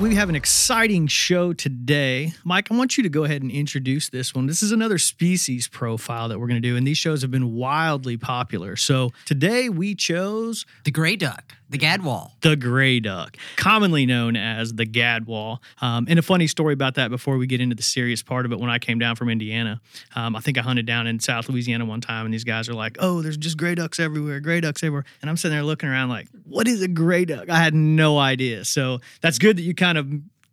We have an exciting show today. Mike, I want you to go ahead and introduce this one. This is another species profile that we're going to do, and these shows have been wildly popular. So today we chose The gray duck, the gadwall. the gray duck, commonly known as the gadwall. Um, and a funny story about that before we get into the serious part of it. When I came down from Indiana, um, I think I hunted down in South Louisiana one time, and these guys are like, "Oh, there's just gray ducks everywhere, gray ducks everywhere," and I'm sitting there looking around like, "What is a gray duck?" I had no idea. So that's good that you kind of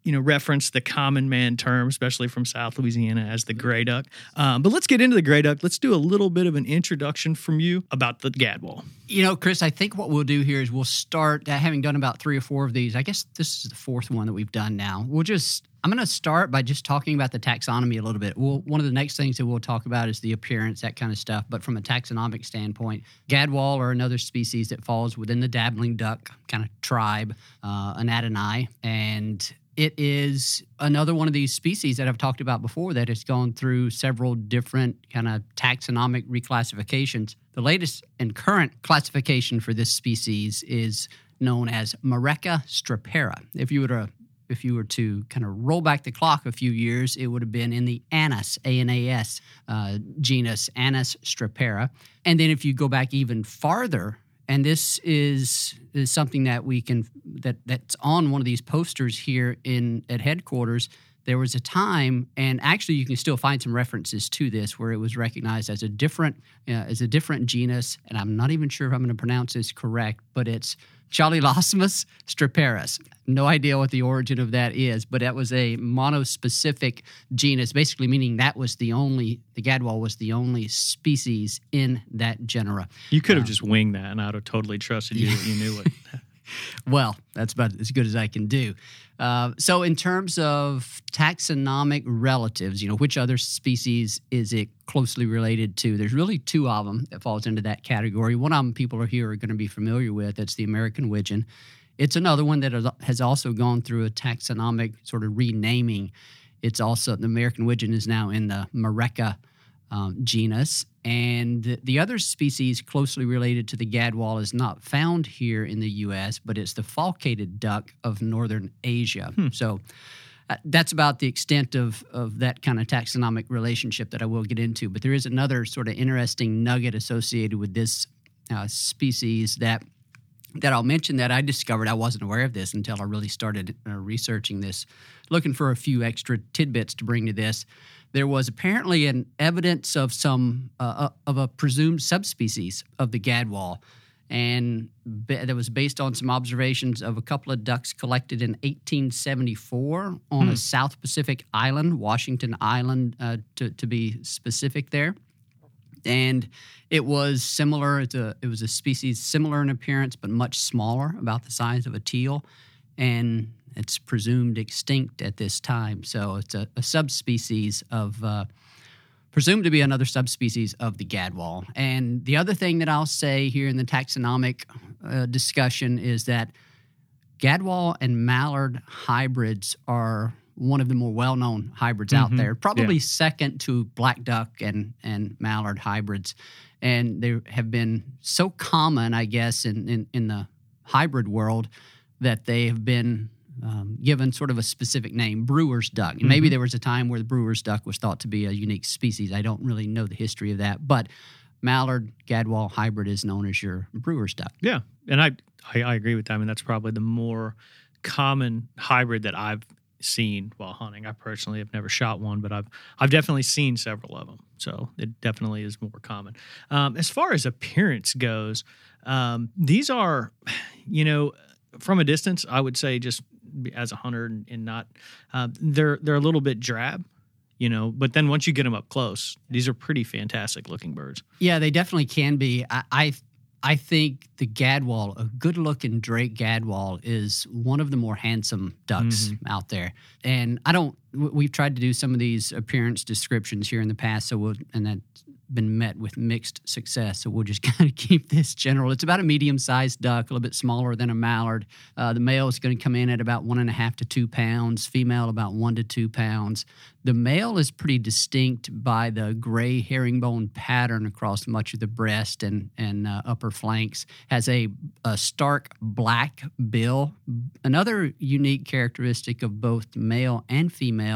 you know reference the common man term, especially from South Louisiana, as the gray duck. Um, but let's get into the gray duck. Let's do a little bit of an introduction from you about the gadwall. You know, Chris, I think what we'll do here is we'll start uh, having done about three or four of these. I guess this is the fourth one that we've done now. We'll just I'm going to start by just talking about the taxonomy a little bit. We'll, one of the next things that we'll talk about is the appearance, that kind of stuff. But from a taxonomic standpoint, gadwall or another species that falls within the dabbling duck kind of tribe, uh, Anatinae, and it is another one of these species that I've talked about before that has gone through several different kind of taxonomic reclassifications. The latest and current classification for this species is known as Mareca strepera. If you were to if you were to kind of roll back the clock a few years, it would have been in the Anas, A N A S, uh, genus Anas strepera. And then if you go back even farther, and this is, is something that we can that that's on one of these posters here in at headquarters. There was a time, and actually you can still find some references to this, where it was recognized as a different uh, as a different genus, and I'm not even sure if I'm going to pronounce this correct, but it's Chaulelasmus streperus. No idea what the origin of that is, but that was a monospecific genus, basically meaning that was the only, the gadwall was the only species in that genera. You could have um, just winged that, and I'd have totally trusted you that you knew it. Well, that's about as good as I can do. Uh, so, in terms of taxonomic relatives, you know, which other species is it closely related to? There's really two of them that falls into that category. One of them people are here are going to be familiar with. It's the American widgeon. It's another one that has also gone through a taxonomic sort of renaming. It's also the American widgeon is now in the Mareca um, genus. And the other species closely related to the gadwall is not found here in the U.S., but it's the falcated duck of northern Asia. Hmm. So uh, that's about the extent of, of that kind of taxonomic relationship that I will get into. But there is another sort of interesting nugget associated with this uh, species that that I'll mention that I discovered I wasn't aware of this until I really started uh, researching this, looking for a few extra tidbits to bring to this there was apparently an evidence of some uh, uh of a presumed subspecies of the gadwall, and that was based on some observations of a couple of ducks collected in 1874 on hmm. a South Pacific island, Washington Island, uh, to to be specific there. And it was similar. It was a species similar in appearance, but much smaller, about the size of a teal. And it's presumed extinct at this time. So it's a, a subspecies of, uh, presumed to be another subspecies of the gadwall. And the other thing that I'll say here in the taxonomic uh, discussion is that gadwall and mallard hybrids are one of the more well-known hybrids mm-hmm. out there, probably yeah. second to black duck and and mallard hybrids, and they have been so common, I guess, in in, in the hybrid world that they have been um, given sort of a specific name, brewer's duck. Mm-hmm. Maybe there was a time where the brewer's duck was thought to be a unique species. I don't really know the history of that, but mallard gadwall hybrid is known as your brewer's duck. Yeah, and I, I I agree with that. I mean, that's probably the more common hybrid that I've seen while hunting. I personally have never shot one, but I've I've definitely seen several of them. So it definitely is more common. Um, as far as appearance goes, um, these are, you know, from a distance, I would say just as a hunter and not, uh, they're they're a little bit drab you know but then once you get them up close these are pretty fantastic looking birds. Yeah they definitely can be. I i, I think the gadwall a good looking drake gadwall is one of the more handsome ducks mm-hmm. out there. And i don't we've tried to do some of these appearance descriptions here in the past so we'll and that's been met with mixed success. So we'll just kind of keep this general. It's about a medium sized duck, a little bit smaller than a mallard. Uh, the male is going to come in at about one and a half to two pounds, female about one to two pounds. The male is pretty distinct by the gray herringbone pattern across much of the breast and, and uh, upper flanks, has a, a stark black bill. Another unique characteristic of both male and female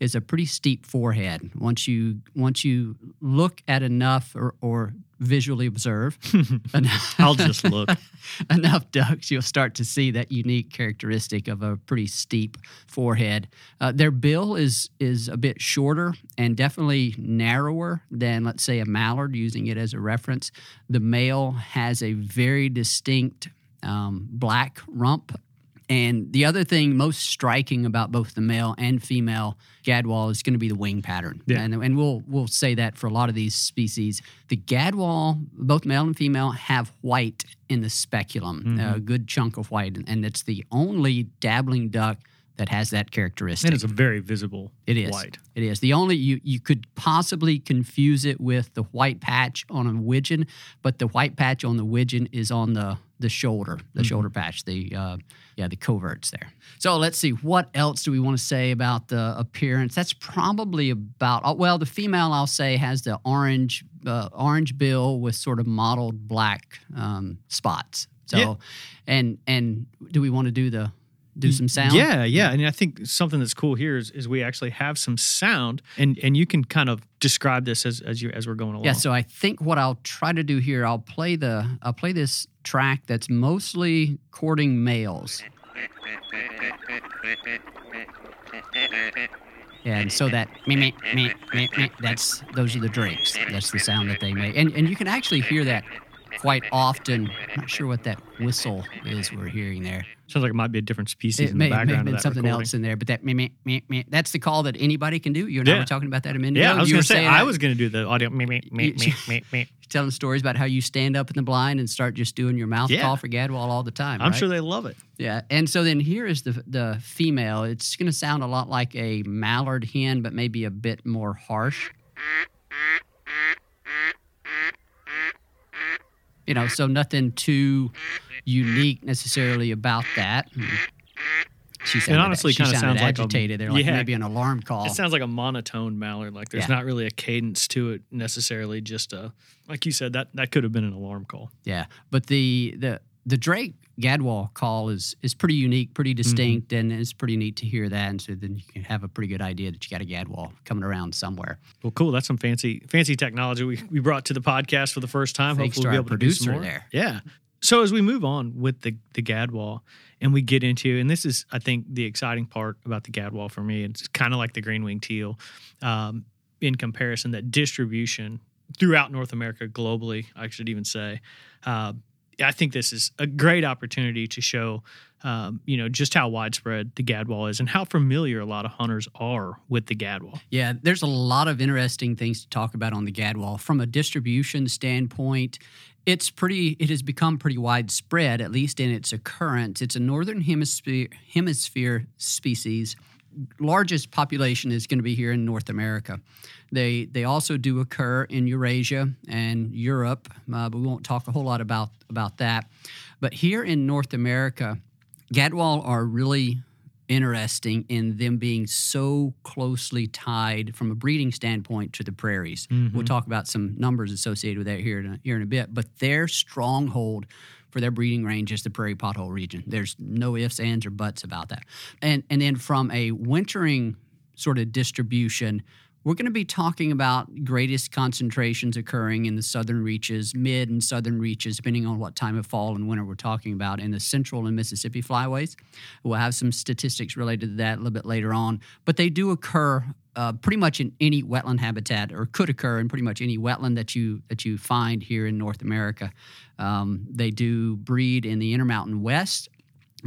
is a pretty steep forehead. Once you once you look at enough or, or visually observe, enough, I'll just look enough ducks, you'll start to see that unique characteristic of a pretty steep forehead. Uh, their bill is is a bit shorter and definitely narrower than let's say a mallard. Using it as a reference, the male has a very distinct um, black rump and the other thing most striking about both the male and female gadwall is going to be the wing pattern. Yeah. And, and we'll we'll say that for a lot of these species. The gadwall, both male and female, have white in the speculum, mm-hmm. a good chunk of white, and it's the only dabbling duck that has that characteristic. And it's a very visible it is. white. It is. The only you you could possibly confuse it with the white patch on a widgeon, but the white patch on the widgeon is on the the shoulder, the mm-hmm. shoulder patch, the uh, yeah, the coverts there. So let's see, what else do we want to say about the appearance? That's probably about oh, well, the female I'll say has the orange uh, orange bill with sort of mottled black um, spots. So, yeah. and and do we want to do the do some sound? Yeah, yeah. And I think something that's cool here is, is we actually have some sound and, and you can kind of describe this as, as you as we're going along. Yeah, so I think what I'll try to do here, I'll play the I'll play this track that's mostly courting males. And so that me me me me me that's those are the drakes. That's the sound that they make. And and you can actually hear that quite often. I'm not sure what that whistle is we're hearing there. Sounds like it might be a different species it in may, the background. May have been something recording. else in there, but that me, me, me, that's the call that anybody can do. You and yeah. I were talking about that a minute yeah, ago. I was going to say I was going to do the audio. Me, me, me, me, me, me. Telling stories about how you stand up in the blind and start just doing your mouth yeah. call for Gadwall all the time. I'm right? sure they love it. Yeah, and so then here is the the female. It's going to sound a lot like a mallard hen, but maybe a bit more harsh. You know, so nothing too unique necessarily about that. Hmm. She sounded, it honestly kind of sounds agitated. like a, like yeah, maybe an alarm call. It sounds like a monotone mallard. Like there's yeah. not really a cadence to it necessarily. Just a like you said that that could have been an alarm call. Yeah, but the the the Drake Gadwall call is is pretty unique, pretty mm-hmm. distinct, mm-hmm. and it's pretty neat to hear that. And so then you can have a pretty good idea that you got a Gadwall coming around somewhere. Well, cool. That's some fancy fancy technology we, we brought to the podcast for the first time. Thanks Hopefully, we'll be able to do some more. there. Yeah. So as we move on with the the Gadwall, and we get into, and this is I think the exciting part about the Gadwall for me. It's kind of like the green wing teal, um, in comparison that distribution throughout North America, globally, I should even say. Uh, I think this is a great opportunity to show, um, you know, just how widespread the gadwall is and how familiar a lot of hunters are with the gadwall. Yeah, there's a lot of interesting things to talk about on the gadwall from a distribution standpoint. It's pretty. It has become pretty widespread, at least in its occurrence. It's a northern hemisphere hemisphere species largest population is going to be here in North America. They they also do occur in Eurasia and Europe, uh, but we won't talk a whole lot about about that. But here in North America, gadwall are really interesting in them being so closely tied from a breeding standpoint to the prairies. Mm-hmm. We'll talk about some numbers associated with that here in a, here in a bit. But their stronghold for their breeding range is the prairie pothole region. There's no ifs, ands, or buts about that. And and then from a wintering sort of distribution, we're going to be talking about greatest concentrations occurring in the southern reaches, mid and southern reaches, depending on what time of fall and winter we're talking about, in the central and Mississippi flyways. We'll have some statistics related to that a little bit later on, but they do occur uh, pretty much in any wetland habitat, or could occur in pretty much any wetland that you that you find here in North America. Um, they do breed in the Intermountain West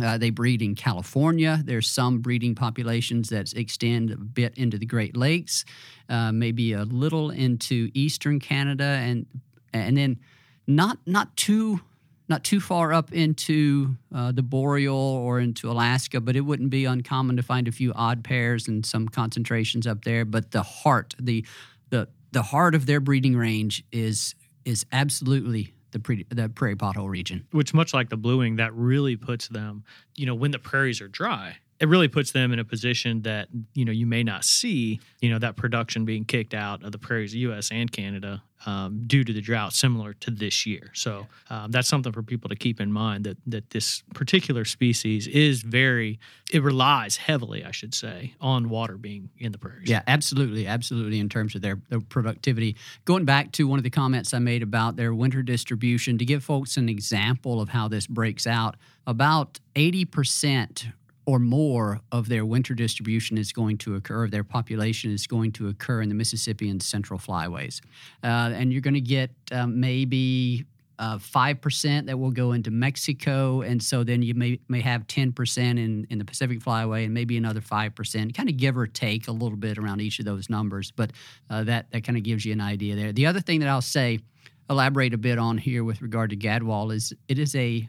uh, they breed in California. There's some breeding populations that extend a bit into the Great Lakes, uh, maybe a little into eastern Canada, and and then not not too not too far up into uh, the boreal or into Alaska, but it wouldn't be uncommon to find a few odd pairs and some concentrations up there. But the heart, the the the heart of their breeding range is is absolutely the, pre- the prairie pothole region. Which, much like the bluewing, that really puts them, you know, when the prairies are dry, it really puts them in a position that you know you may not see you know that production being kicked out of the prairies of U.S. and Canada um, due to the drought, similar to this year. So um, that's something for people to keep in mind that that this particular species is very it relies heavily, I should say, on water being in the prairies. Yeah, absolutely, absolutely. In terms of their, their productivity, going back to one of the comments I made about their winter distribution to give folks an example of how this breaks out, about eighty percent or more of their winter distribution is going to occur, their population is going to occur in the Mississippi and Central Flyways. Uh, and you're going to get um, maybe uh, five percent that will go into Mexico, and so then you may may have ten percent in in the Pacific Flyway, and maybe another five percent, kind of give or take a little bit around each of those numbers. But uh, that that kind of gives you an idea there. The other thing that I'll say, elaborate a bit on here with regard to Gadwall is it is a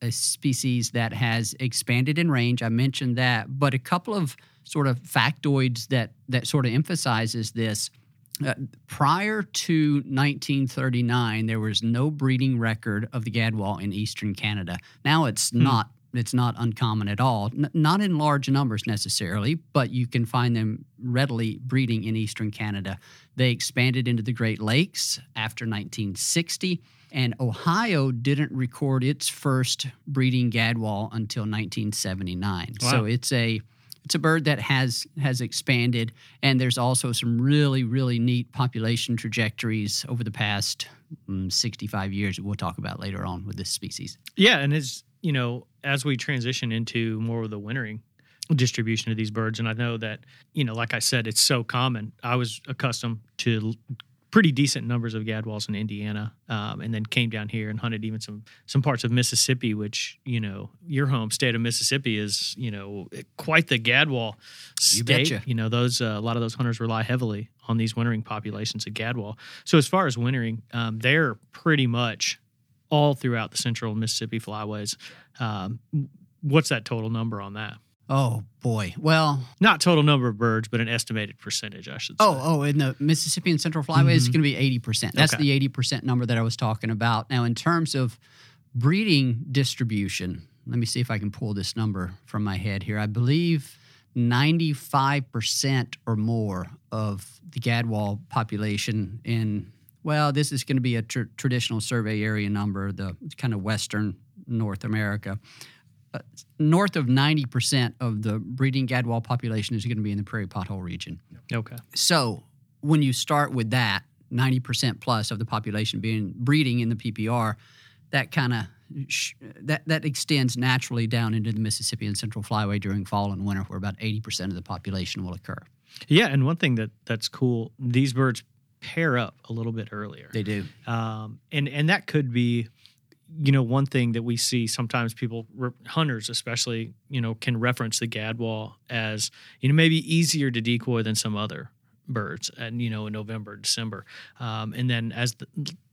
a species that has expanded in range. I mentioned that, but a couple of sort of factoids that that sort of emphasizes this. Uh, prior to 1939, there was no breeding record of the gadwall in eastern Canada. Now it's hmm. not it's not uncommon at all. N- not in large numbers necessarily, but you can find them readily breeding in eastern Canada. They expanded into the Great Lakes after 1960 and Ohio didn't record its first breeding gadwall until 1979. Wow. So it's a it's a bird that has has expanded, and there's also some really really neat population trajectories over the past um, 65 years that we'll talk about later on with this species. Yeah, and as you know, as we transition into more of the wintering distribution of these birds, and I know that you know, like I said, it's so common. I was accustomed to pretty decent numbers of gadwalls in Indiana, um, and then came down here and hunted even some some parts of Mississippi, which you know your home state of Mississippi is you know quite the gadwall state. You, you know those uh, a lot of those hunters rely heavily on these wintering populations of gadwall. So as far as wintering, um, they're pretty much all throughout the central Mississippi flyways. Um, what's that total number on that? Oh boy. Well, not total number of birds, but an estimated percentage, I should say. Oh, oh, in the Mississippi and Central Flyway, mm-hmm. it's going to be eighty percent. That's okay. the eighty percent number that I was talking about. Now, in terms of breeding distribution, let me see if I can pull this number from my head here. I believe ninety-five percent or more of the gadwall population in well, this is going to be a tr- traditional survey area number, the kind of western North America north of 90% of the breeding gadwall population is going to be in the prairie pothole region. Okay. So when you start with that, 90% plus of the population being breeding in the PPR, that kind of sh- that that extends naturally down into the Mississippi and Central Flyway during fall and winter, where about 80% of the population will occur. Yeah, and one thing that that's cool, these birds pair up a little bit earlier. They do, um, and and that could be you know, one thing that we see sometimes people, hunters especially, you know, can reference the gadwall as, you know, maybe easier to decoy than some other birds and you know in november december um, and then as the,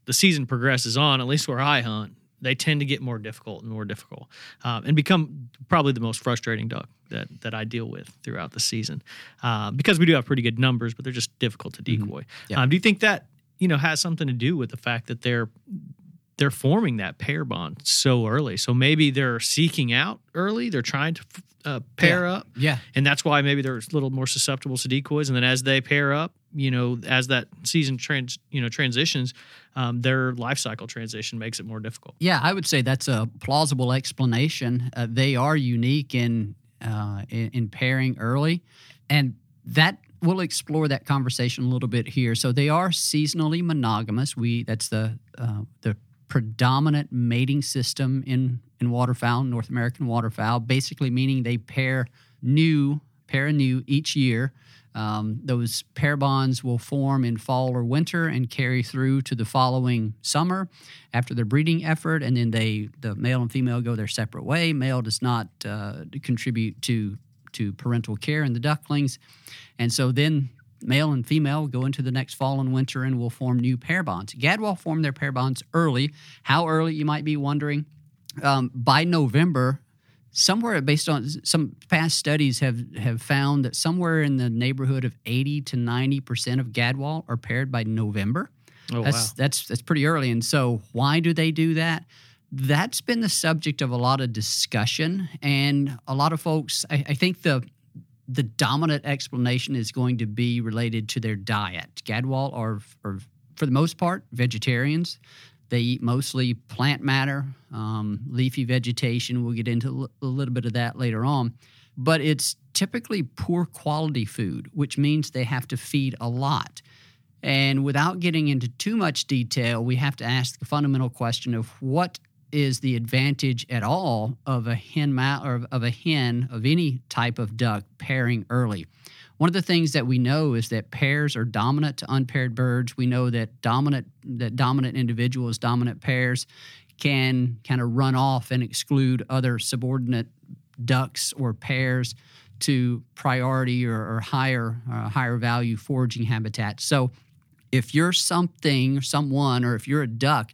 the, season progresses on at least where i hunt they tend to get more difficult and more difficult um, and become probably the most frustrating duck that, that i deal with throughout the season uh, because we do have pretty good numbers but they're just difficult to mm-hmm. decoy mm-hmm. yeah. um, do you think that you know has something to do with the fact that they're they're forming that pair bond so early. So maybe they're seeking out early. They're trying to uh, pair yeah. up. Yeah. And that's why maybe they're a little more susceptible to decoys. And then as they pair up, you know, as that season trans, you know, transitions, um, their life cycle transition makes it more difficult. Yeah, I would say that's a plausible explanation. Uh, they are unique in, uh, in, in pairing early, and that we'll explore that conversation a little bit here. So they are seasonally monogamous. We that's the uh, the predominant mating system in in waterfowl, North American waterfowl. Basically, meaning they pair new pair anew each year. Um, those pair bonds will form in fall or winter and carry through to the following summer after their breeding effort, and then they the male and female go their separate way. Male does not uh, contribute to to parental care in the ducklings. And so then male and female go into the next fall and winter and will form new pair bonds. Gadwall form their pair bonds early. How early, you might be wondering? Um, by November, somewhere based on some past studies have, have found that somewhere in the neighborhood of 80 to 90% of Gadwall are paired by November. Oh, that's, wow. that's, that's pretty early. And so, why do they do that? that's been the subject of a lot of discussion, and a lot of folks. I, I, think the the dominant explanation is going to be related to their diet. Gadwall are, are for the most part, vegetarians. They eat mostly plant matter, um, leafy vegetation. We'll get into a little bit of that later on. But it's typically poor quality food, which means they have to feed a lot. And without getting into too much detail, we have to ask the fundamental question of what is the advantage at all of a hen or of a hen of any type of duck pairing early. One of the things that we know is that pairs are dominant to unpaired birds. We know that dominant that dominant individuals, dominant pairs, can kind of run off and exclude other subordinate ducks or pairs to priority or, or higher uh, higher value foraging habitats. So, if you're something someone, or if you're a duck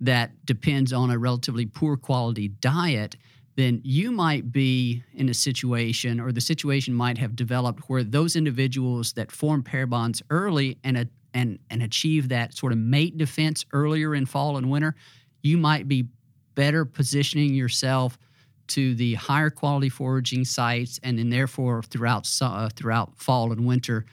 that depends on a relatively poor quality diet, then you might be in a situation, or the situation might have developed where those individuals that form pair bonds early and a, and and achieve that sort of mate defense earlier in fall and winter, you might be better positioning yourself to the higher quality foraging sites, and then therefore throughout uh, throughout fall and winter,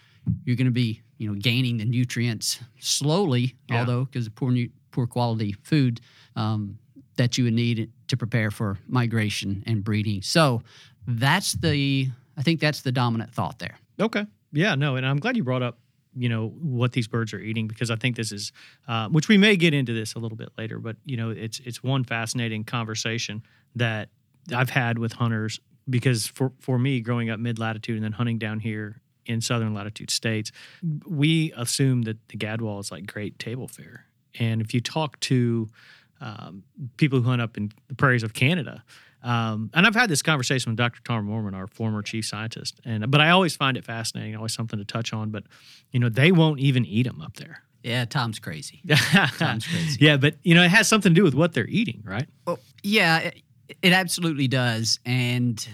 you're going to be you know gaining the nutrients slowly, Yeah. although because the poor nu- poor quality food um, that you would need to prepare for migration and breeding. So that's the I think that's the dominant thought there. Okay. Yeah, no, and I'm glad you brought up, you know, what these birds are eating because I think this is, uh, which we may get into this a little bit later, but you know, it's it's one fascinating conversation that I've had with hunters because for for me, growing up mid latitude and then hunting down here in southern latitude states, we assume that the gadwall is like great table fare, and if you talk to um, people who hunt up in the prairies of Canada. Um, and I've had this conversation with Dr. Tom Moorman, our former chief scientist, and but I always find it fascinating, always something to touch on. But you know, they won't even eat them up there. Yeah, Tom's crazy. Sounds crazy. Yeah, but you know, it has something to do with what they're eating, right? Well, yeah, it, it absolutely does. And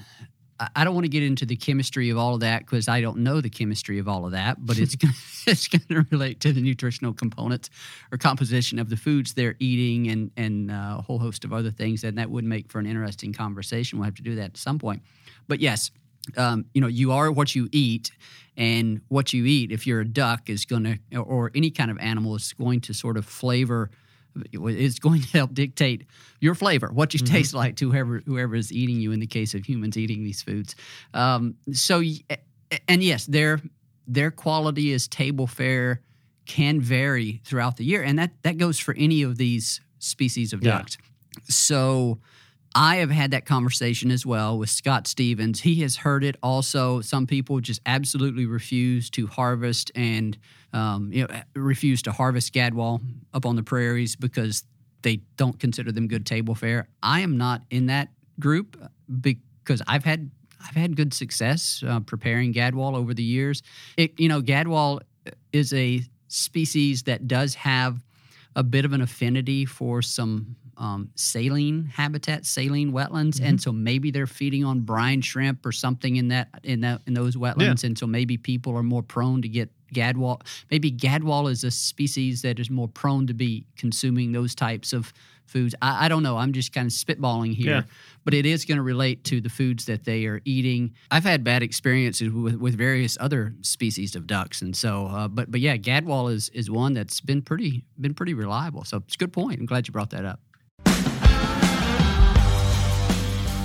I- don't want to get into the chemistry of all of that because I don't know the chemistry of all of that, but it's gonna, it's going to relate to the nutritional components or composition of the foods they're eating and and uh, a whole host of other things, and that would make for an interesting conversation. We'll have to do that at some point. But yes, um, you know, you are what you eat, and what you eat, if you're a duck, is going to, or any kind of animal, is going to sort of flavor. It's going to help dictate your flavor, what you taste like to whoever whoever is eating you. In the case of humans eating these foods, um, so and yes, their their quality as table fare can vary throughout the year, and that that goes for any of these species of Yeah. ducks. So I have had that conversation as well with Scott Stephens. He has heard it also. Some people just absolutely refuse to harvest and um, you know refuse to harvest gadwall up on the prairies because they don't consider them good table fare. I am not in that group because I've had I've had good success uh, preparing gadwall over the years. It, you know, gadwall is a species that does have a bit of an affinity for some um, saline habitat, saline wetlands, and so maybe they're feeding on brine shrimp or something in that in that in those wetlands, and so maybe people are more prone to get gadwall. Maybe gadwall is a species that is more prone to be consuming those types of foods. I, I don't know. I'm just kind of spitballing here, Yeah. but it is going to relate to the foods that they are eating. I've had bad experiences with, with various other species of ducks, and so, uh, but but yeah, gadwall is is one that's been pretty been pretty reliable. So it's a good point. I'm glad you brought that up.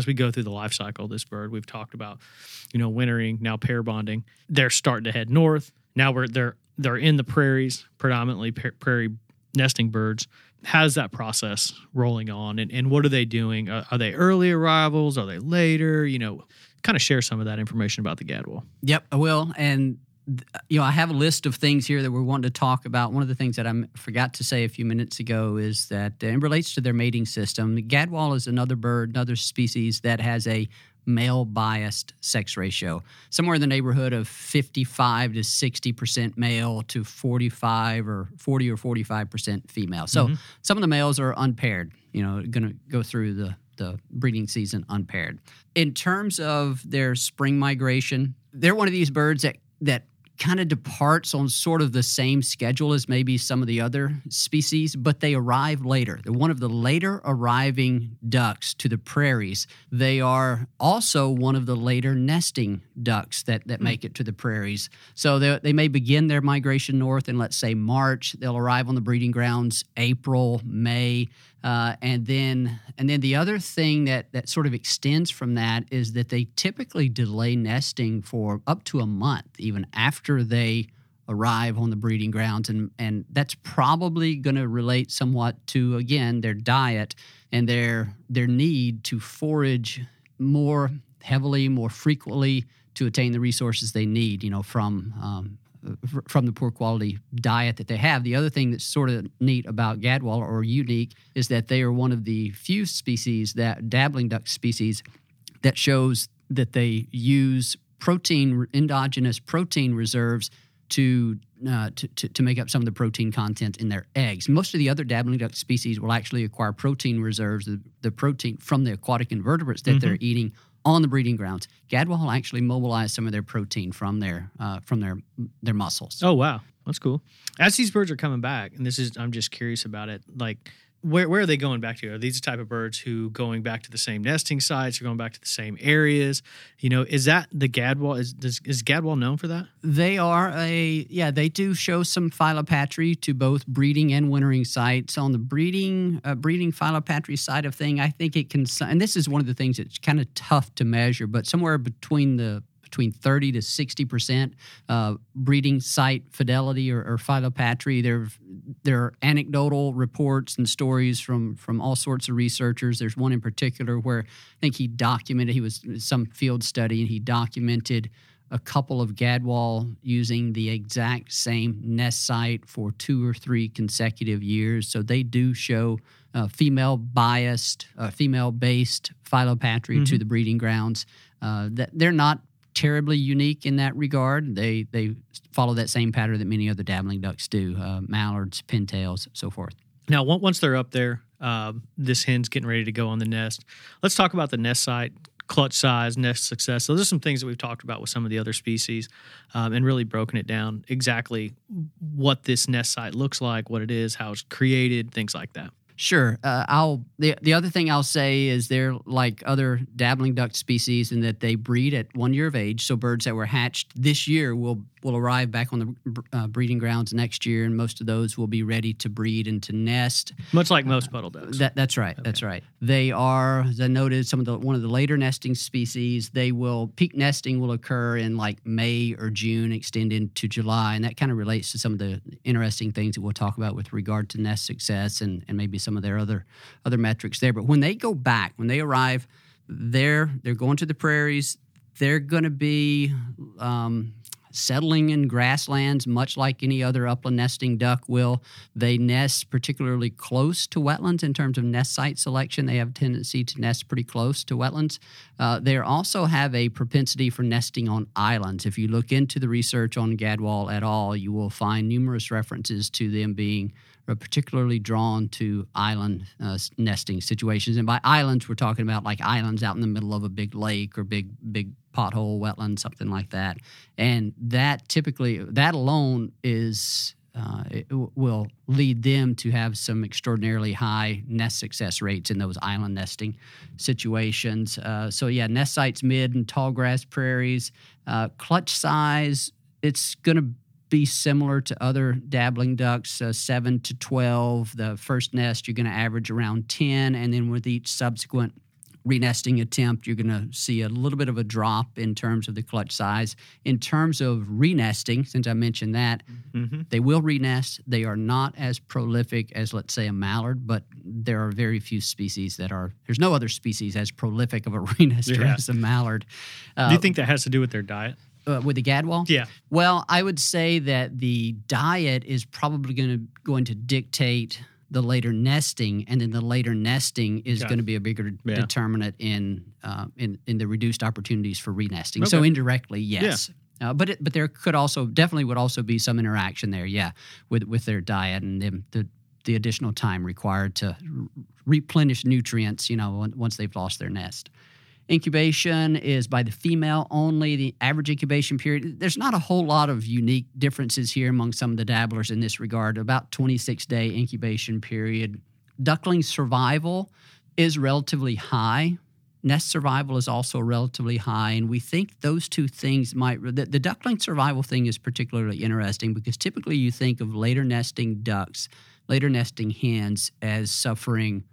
as we go through the life cycle of this bird, we've talked about, you know, wintering, now pair bonding. They're starting to head north. Now we're they're they're in the prairies, predominantly prairie nesting birds. How's that process rolling on, and, and what are they doing? Uh, are they early arrivals? Are they later? You know, kind of share some of that information about the gadwall. Yep, I will. And you know, I have a list of things here that we're wanting to talk about. One of the things that I forgot to say a few minutes ago is that uh, it relates to their mating system. The gadwall is another bird, another species that has a male biased sex ratio, somewhere in the neighborhood of 55 to 60% male to 45 or 40 or 45% female. So mm-hmm. some of the males are unpaired, you know, going to go through the, the breeding season unpaired. In terms of their spring migration, they're one of these birds that, that kind of departs on sort of the same schedule as maybe some of the other species, but they arrive later. They're one of the later arriving ducks to the prairies. They are also one of the later nesting ducks that, that mm. make it to the prairies. So they, they may begin their migration north in, let's say, March. They'll arrive on the breeding grounds April, May. Uh, and then and then the other thing that that sort of extends from that is that they typically delay nesting for up to a month, even after they arrive on the breeding grounds, and and that's probably going to relate somewhat to again their diet and their their need to forage more heavily, more frequently to attain the resources they need. You know, from um, from the poor quality diet that they have. The other thing that's sort of neat about gadwall or unique is that they are one of the few species that dabbling duck species that shows that they use protein endogenous protein reserves to, uh, to, to, to make up some of the protein content in their eggs. Most of the other dabbling duck species will actually acquire protein reserves, the, the protein from the aquatic invertebrates that mm-hmm. they're eating on the breeding grounds. Gadwall actually mobilize some of their protein from their uh, from their their muscles. Oh wow, that's cool. As these birds are coming back, and this is I'm just curious about it. Like where, where are they going back to? Are these the type of birds who going back to the same nesting sites or going back to the same areas? You know, is that the gadwall? Is is, is gadwall known for that? They are a yeah. They do show some philopatry to both breeding and wintering sites. On the breeding uh, breeding philopatry side of thing, I think it can. And this is one of the things that's kind of tough to measure, but somewhere between the between 30 to 60 percent uh, breeding site fidelity or, or philopatry. There, there are anecdotal reports and stories from from all sorts of researchers. There's one in particular where I think he documented he was some field study and he documented a couple of gadwall using the exact same nest site for two or three consecutive years. So they do show uh, female biased, uh, female based philopatry mm-hmm. to the breeding grounds. Uh, that they're not terribly unique in that regard. They they follow that same pattern that many other dabbling ducks do: uh, mallards, pintails, so forth. Now, once they're up there, uh, this hen's getting ready to go on the nest. Let's talk about the nest site, clutch size, nest success. Those are some things that we've talked about with some of the other species, um, and really broken it down exactly what this nest site looks like, what it is, how it's created, things like that. Sure. Uh, I'll the the other thing I'll say is they're like other dabbling duck species in that they breed at one year of age. So birds that were hatched this year will will arrive back on the uh, breeding grounds next year, and most of those will be ready to breed and to nest. Much like most puddle ducks. That, that's right. Okay. That's right. They are, as I noted, some of the one of the later nesting species. They will peak nesting will occur in like May or June, extend into July, and that kind of relates to some of the interesting things that we'll talk about with regard to nest success and, and maybe some of their other other metrics there. But when they go back, when they arrive, they're they're going to the prairies. They're going to be um, settling in grasslands, much like any other upland nesting duck will. They nest particularly close to wetlands in terms of nest site selection. They have a tendency to nest pretty close to wetlands. Uh, they also have a propensity for nesting on islands. If you look into the research on Gadwall at all, you will find numerous references to them being particularly drawn to island uh, nesting situations. And by islands, we're talking about like islands out in the middle of a big lake or big big pothole, wetland, something like that. And that typically, that alone is uh, it will lead them to have some extraordinarily high nest success rates in those island nesting situations. Uh, so, yeah, nest sites, mid and tall grass prairies, uh, clutch size, it's going to be similar to other dabbling ducks, uh, 7 to 12. The first nest, you're going to average around 10, and then with each subsequent renesting attempt, you're going to see a little bit of a drop in terms of the clutch size. In terms of renesting, since I mentioned that, mm-hmm. they will renest. They are not as prolific as, let's say, a mallard, but there are very few species that are. There's no other species as prolific of a renester yeah. as a mallard. Uh, do you think that has to do with their diet? Uh, with the gadwall? Yeah. Well, I would say that the diet is probably going to going to dictate the later nesting, and then the later nesting is okay. going to be a bigger yeah. determinant in, uh, in in the reduced opportunities for renesting. Okay. So indirectly, yes. Yeah. Uh, but it, but there could also definitely would also be some interaction there, yeah, with with their diet and them, the the additional time required to replenish nutrients, you know, once they've lost their nest. Incubation is by the female only. The average incubation period, there's not a whole lot of unique differences here among some of the dabblers in this regard. About 26 day incubation period. Duckling survival is relatively high. Nest survival is also relatively high, and we think those two things might. The, the duckling survival thing is particularly interesting because typically you think of later nesting ducks, later nesting hens as suffering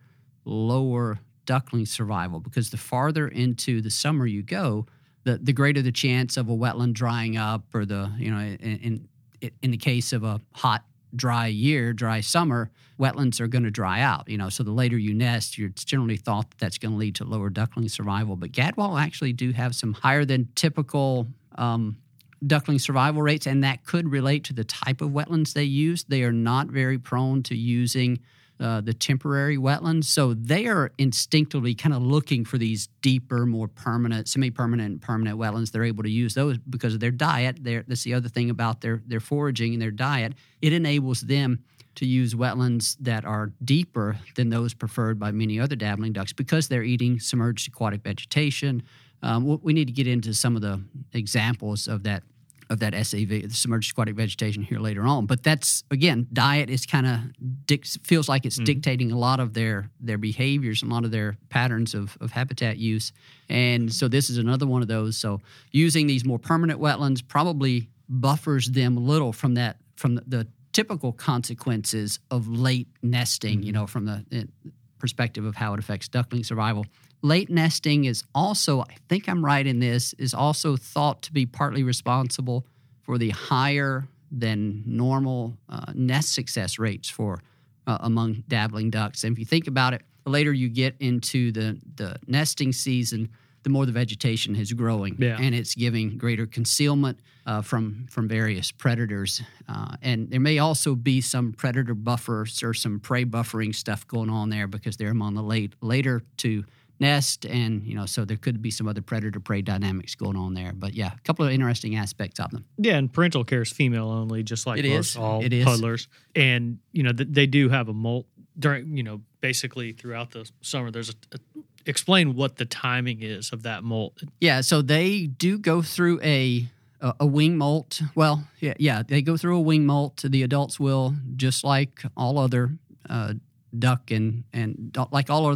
lower duckling survival because the farther into the summer you go, the, the greater the chance of a wetland drying up or the, you know, in, in, in the case of a hot, dry year, dry summer, wetlands are going to dry out. You know, so the later you nest, you're generally thought that that's going to lead to lower duckling survival. But gadwall actually do have some higher than typical um, duckling survival rates, and that could relate to the type of wetlands they use. They are not very prone to using uh, the temporary wetlands. So they are instinctively kind of looking for these deeper, more permanent, semi-permanent, and permanent wetlands. They're able to use those because of their diet. They're, that's the other thing about their their foraging and their diet. It enables them to use wetlands that are deeper than those preferred by many other dabbling ducks because they're eating submerged aquatic vegetation. Um, we need to get into some of the examples of that of that SAV, the submerged aquatic vegetation, here later on. But that's again, diet is kind of dic- feels like it's mm-hmm. dictating a lot of their their behaviors, a lot of their patterns of, of habitat use. And so this is another one of those. So using these more permanent wetlands probably buffers them a little from that from the, the typical consequences of late nesting. Mm-hmm. You know, from the uh, perspective of how it affects duckling survival. Late nesting is also, I think I'm right in this, is also thought to be partly responsible for the higher than normal uh, nest success rates for uh, among dabbling ducks. And if you think about it, the later you get into the, the nesting season, the more the vegetation is growing, yeah. and it's giving greater concealment uh, from from various predators. Uh, and there may also be some predator buffers or some prey buffering stuff going on there because they're among the late later to nest and you know so there could be some other predator prey dynamics going on there. But yeah a couple of interesting aspects of them. Yeah and parental care is female only just like it most is. all it is. puddlers and you know they do have a molt during you know basically throughout the summer there's a, a explain what the timing is of that molt. Yeah so they do go through a a, a wing molt. Well yeah yeah they go through a wing molt. The adults will just like all other uh, duck and and like all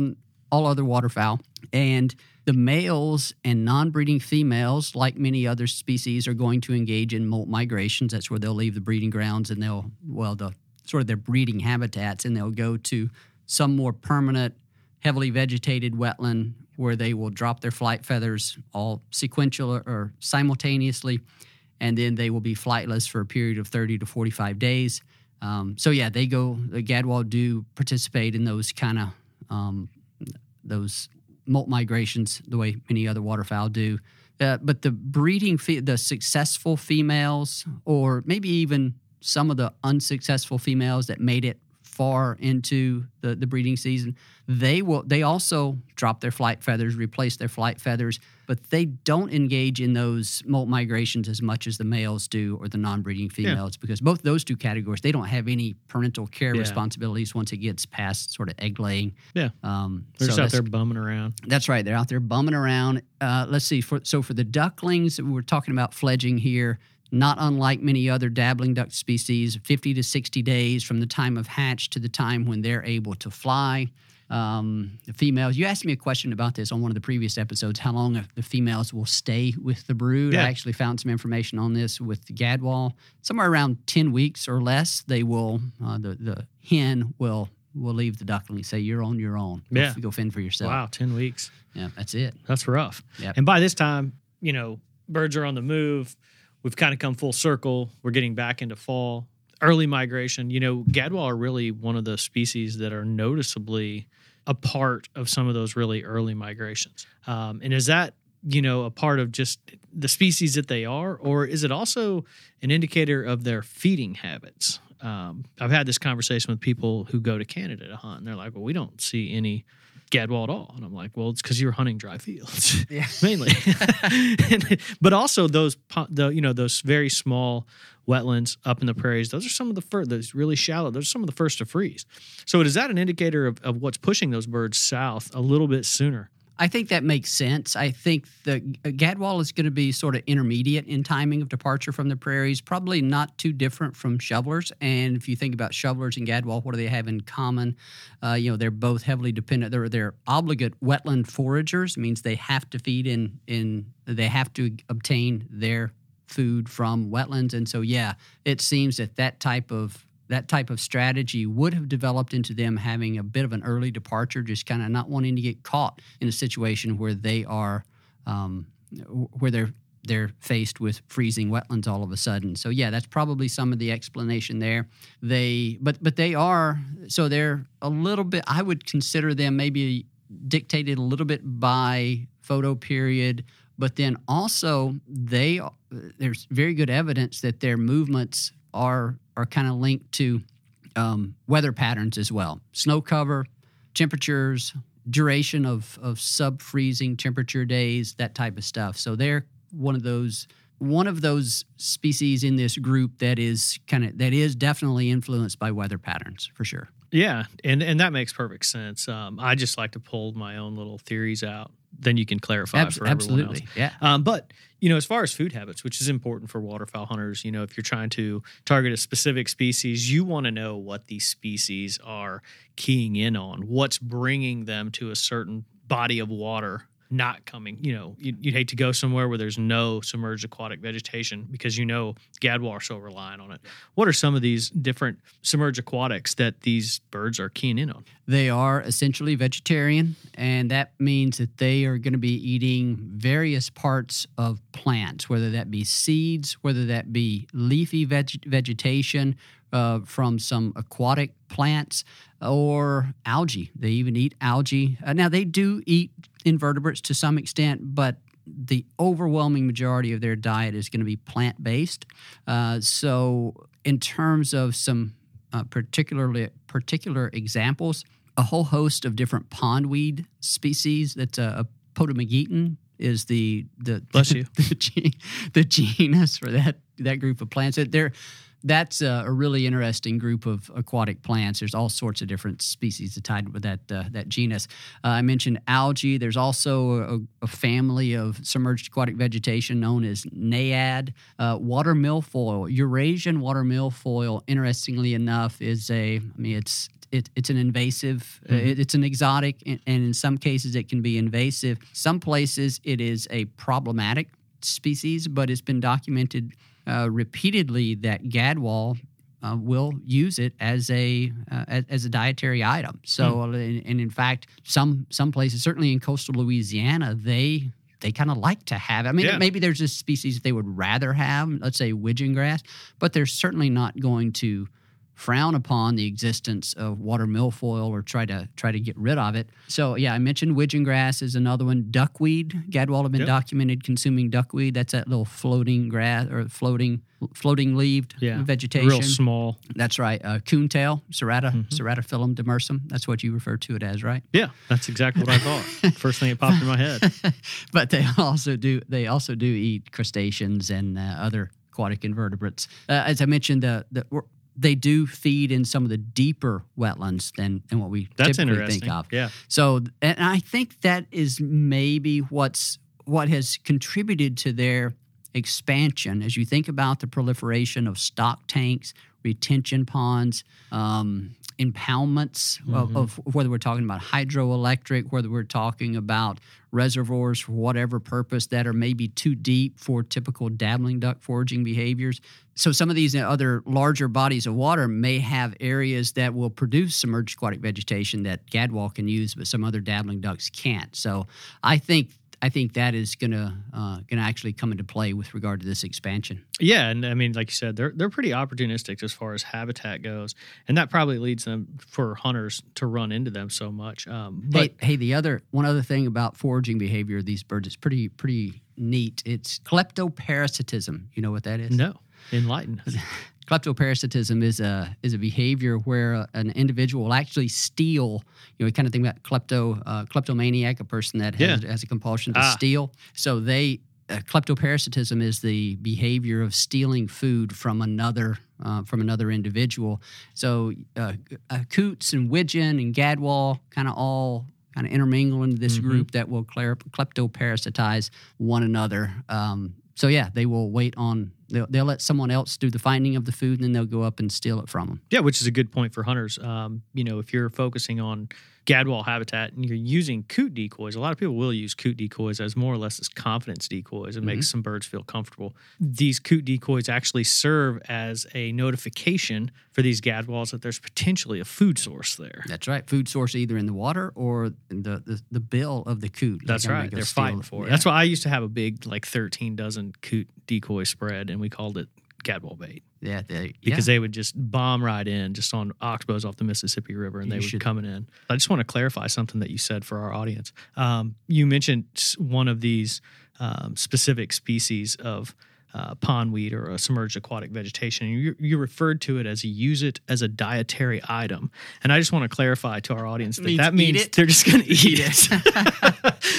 all other waterfowl. And the males and non breeding females, like many other species, are going to engage in molt migrations. That's where they'll leave the breeding grounds and they'll, well, the sort of their breeding habitats, and they'll go to some more permanent, heavily vegetated wetland where they will drop their flight feathers all sequential or simultaneously, and then they will be flightless for a period of 30 to 45 days. Um, so, yeah, they go, the gadwall do participate in those kind of um, those molt migrations the way many other waterfowl do. Uh, but the breeding, fe- the successful females, or maybe even some of the unsuccessful females that made it far into the, the breeding season, they will they also drop their flight feathers, replace their flight feathers, but they don't engage in those molt migrations as much as the males do or the non-breeding females yeah. because both those two categories they don't have any parental care yeah. responsibilities once it gets past sort of egg laying. Yeah, um, they're so just out there bumming around. That's right, they're out there bumming around. Uh, let's see, for, so for the ducklings, we're talking about fledging here not unlike many other dabbling duck species, 50 to 60 days from the time of hatch to the time when they're able to fly. Um, the females, you asked me a question about this on one of the previous episodes how long the females will stay with the brood. Yeah. I actually found some information on this with the gadwall. Somewhere around 10 weeks or less, they will, uh, the, the hen will will leave the duckling. Say you're on your own. Yeah, go, go fend for yourself. Wow, ten weeks. Yeah, that's it. That's rough. Yeah. And by this time, you know, birds are on the move we've kind of come full circle. We're getting back into fall, early migration. You know, gadwall are really one of the species that are noticeably a part of some of those really early migrations. Um, and is that you know a part of just the species that they are, or is it also an indicator of their feeding habits? Um, I've had this conversation with people who go to Canada to hunt, and they're like, "Well, we don't see any." Gadwall at all. And I'm like, well, it's because you're hunting dry fields, yeah. mainly. but also those, the, you know, those very small wetlands up in the prairies. Those are some of the first. Those really shallow. Those are some of the first to freeze. So is that an indicator of, of what's pushing those birds south a little bit sooner? I think that makes sense. I think the uh, Gadwall is going to be sort of intermediate in timing of departure from the prairies, probably not too different from shovelers. And if you think about shovelers and Gadwall, what do they have in common? Uh, you know, they're both heavily dependent. They're they're obligate wetland foragers. means they have to feed in in they have to obtain their food from wetlands. And so, yeah, it seems that that type of that type of strategy would have developed into them having a bit of an early departure, just kind of not wanting to get caught in a situation where they are, um, where they're they're faced with freezing wetlands all of a sudden. So yeah, that's probably some of the explanation there. They but but they are so they're a little bit I would consider them maybe dictated a little bit by photo period, but then also they there's very good evidence that their movements are are kind of linked to um, weather patterns as well. Snow cover, temperatures, duration of of sub freezing temperature days, that type of stuff. So they're one of those one of those species in this group that is kind of that is definitely influenced by weather patterns for sure. Yeah, and and that makes perfect sense. Um, I just like to pull my own little theories out. Then you can clarify Ab- for absolutely. Yeah. Um, but you know, as far as food habits, which is important for waterfowl hunters, you know, if you're trying to target a specific species, you want to know what these species are keying in on, what's bringing them to a certain body of water not coming. You know, you'd, you'd, hate to go somewhere where there's no submerged aquatic vegetation because you know gadwall are so reliant on it. What are some of these different submerged aquatics that these birds are keying in on? They are essentially vegetarian, and that means that they are going to be eating various parts of plants, whether that be seeds, whether that be leafy veg- vegetation, uh, from some aquatic plants or algae. They even eat algae. Uh, now, they do eat invertebrates to some extent, but the overwhelming majority of their diet is going to be plant based. Uh, so, in terms of some uh, particularly particular examples, a whole host of different pondweed species. That's a, a Potamogeton is the the bless you the, the genus for that that group of plants. They're that's a, a, really interesting group of aquatic plants. There's all sorts of different species tied with that uh, that genus. Uh, I mentioned algae. There's also a, a, family of submerged aquatic vegetation known as naiad. Uh, water milfoil, Eurasian water milfoil. Interestingly enough, is a. I mean, it's it, it's an invasive, uh, mm-hmm. it, it's an exotic, and, and in some cases it can be invasive. Some places it is a problematic species, but it's been documented uh, repeatedly that gadwall uh, will use it as a uh, as, a dietary item. So, mm. and, and, in fact, some some places, certainly in coastal Louisiana, they they kind of like to have. It. I mean, yeah. maybe there's a species they would rather have, let's say widgeon grass, but they're certainly not going to frown upon the existence of water milfoil or try to try to get rid of it. So yeah, I mentioned widgeon grass is another one. Duckweed, Gadwall have been Yep. documented consuming duckweed. That's that little floating grass or floating floating leaved Yeah. vegetation. Real small. That's right. Uh, coontail, serrata, Mhm. ceratophyllum demersum. That's what you refer to it as, right? Yeah, that's exactly what I thought. First thing that popped in my head. but they also do they also do eat crustaceans and uh, other aquatic invertebrates. Uh, as I mentioned, the, the they do feed in some of the deeper wetlands than, than what we That's typically think of. Yeah. So, and I think that is maybe what's what has contributed to their expansion. As you think about the proliferation of stock tanks, retention ponds, um, impoundments of, of whether we're talking about hydroelectric, whether we're talking about reservoirs for whatever purpose that are maybe too deep for typical dabbling duck foraging behaviors. So some of these other larger bodies of water may have areas that will produce submerged aquatic vegetation that gadwall can use, but some other dabbling ducks can't. So I think I think that is gonna uh, gonna actually come into play with regard to this expansion. Yeah, and I mean, like you said, they're they're pretty opportunistic as far as habitat goes, and that probably leads them for hunters to run into them so much. Um, but hey, hey, the other one other thing about foraging behavior of these birds is pretty pretty neat. It's kleptoparasitism. You know what that is? no, enlighten. us. Kleptoparasitism is a is a behavior where an individual will actually steal. You know, we kind of think about klepto uh, kleptomaniac, a person that has, Yeah. has a compulsion to Ah. steal. So they uh, kleptoparasitism is the behavior of stealing food from another uh, from another individual. So uh, uh, coots and widgeon and gadwall kind of all kind of intermingle into this Mhm. group that will kleptoparasitize one another. Um, so yeah, they will wait on. They'll, they'll let someone else do the finding of the food, and then they'll go up and steal it from them. Yeah, which is a good point for hunters. Um, you know, if you're focusing on gadwall habitat and you're using coot decoys, a lot of people will use coot decoys as more or less as confidence decoys and makes mm-hmm. some birds feel comfortable. These coot decoys actually serve as a notification for these gadwalls that there's potentially a food source there. That's right. Food source either in the water or the the, the bill of the coot. That's right. They're steal fighting for it. Yeah. That's why I used to have a big, like 13 dozen coot decoy spread, and we called it gadwall bait Yeah, they, because yeah. they would just bomb right in just on oxbows off the Mississippi River and You they would should- coming in. I just want to clarify something that you said for our audience. Um, you mentioned one of these um, specific species of uh, pondweed or a submerged aquatic vegetation. You, you referred to it as use it as a dietary item. And I just want to clarify to our audience that Means that eat means it? they're just going to eat it.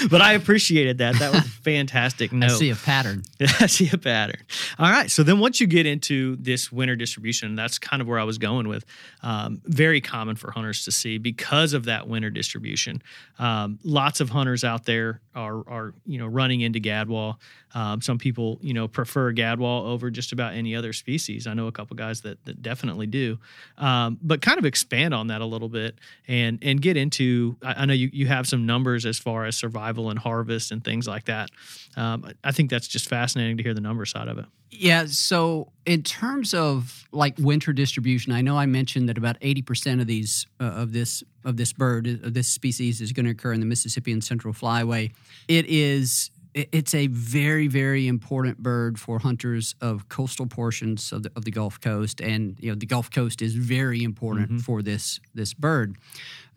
but I appreciated that. That was a fantastic I see a pattern. I see a pattern. All right. So then once you get into this winter distribution, that's kind of where I was going with. Um, very common for hunters to see because of that winter distribution. Um, lots of hunters out there are, are you know, running into gadwall. Um, some people, you know, prefer gadwall over just about any other species. I know a couple guys that, that definitely do. Um, but kind of expand on that a little bit and and get into. I, I know you, you have some numbers as far as survival and harvest and things like that. Um, I- think that's just fascinating to hear the number side of it. Yeah. So, in terms of like winter distribution, I know I mentioned that about eighty percent of these uh, of this of this bird of this species is going to occur in the Mississippi and Central Flyway. It is. It's a very, very important bird for hunters of coastal portions of the, of the Gulf Coast, and you know the Gulf Coast is very important for this this bird.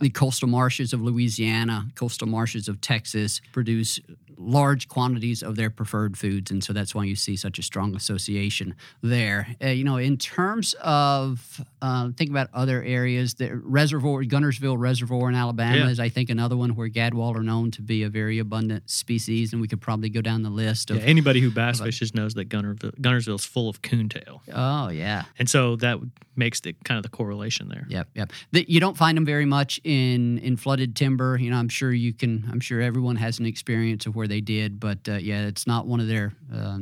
The coastal marshes of Louisiana, coastal marshes of Texas produce large quantities of their preferred foods, and so that's why you see such a strong association there. Uh, you know, in terms of uh, think about other areas, the reservoir, Guntersville Reservoir in Alabama Yeah. is, I think, another one where gadwall are known to be a very abundant species, and we could probably go down the list of. Yeah, anybody who bass fishes knows that Guntersville, is full of coontail, Oh yeah, and so that makes the kind of the correlation there. Yep, yep. The, you don't find them very much in in flooded timber. You know, I'm sure you can. I'm sure everyone has an experience of where they did, but uh, yeah, it's not one of their. Uh,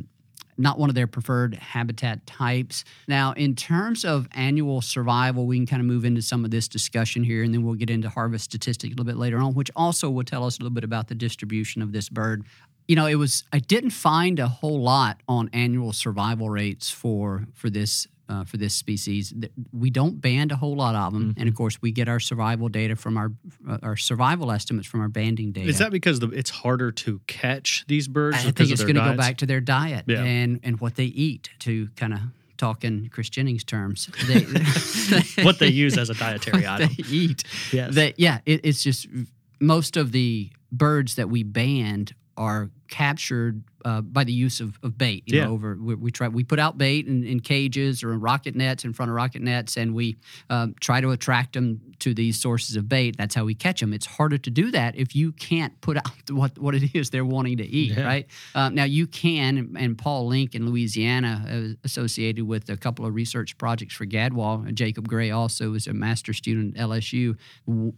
not one of their preferred habitat types. Now, in terms of annual survival, we can kind of move into some of this discussion here, and then we'll get into harvest statistics a little bit later on, which also will tell us a little bit about the distribution of this bird. You know, it was I didn't find a whole lot on annual survival rates for for this uh, for this species. We don't band a whole lot of them, and of course, we get our survival data from our uh, our survival estimates from our banding data. Is that because the, it's harder to catch these birds? I think it's going to go back to their diet Yeah. and and what they eat to kind of talk in Chris Jennings terms. They, what they use as a dietary item. They eat. Yes. That yeah, it, it's just most of the birds that we banned are captured uh, by the use of, of bait. You Yeah. know, over we, we try we put out bait in, in cages or in rocket nets in front of rocket nets, and we um, try to attract them to these sources of bait. That's how we catch them. It's harder to do that if you can't put out what what it is they're wanting to eat. Yeah. Right uh, now, you can, and- Paul Link in Louisiana, uh, associated with a couple of research projects for Gadwall. and Jacob Gray also is a master student at LSU.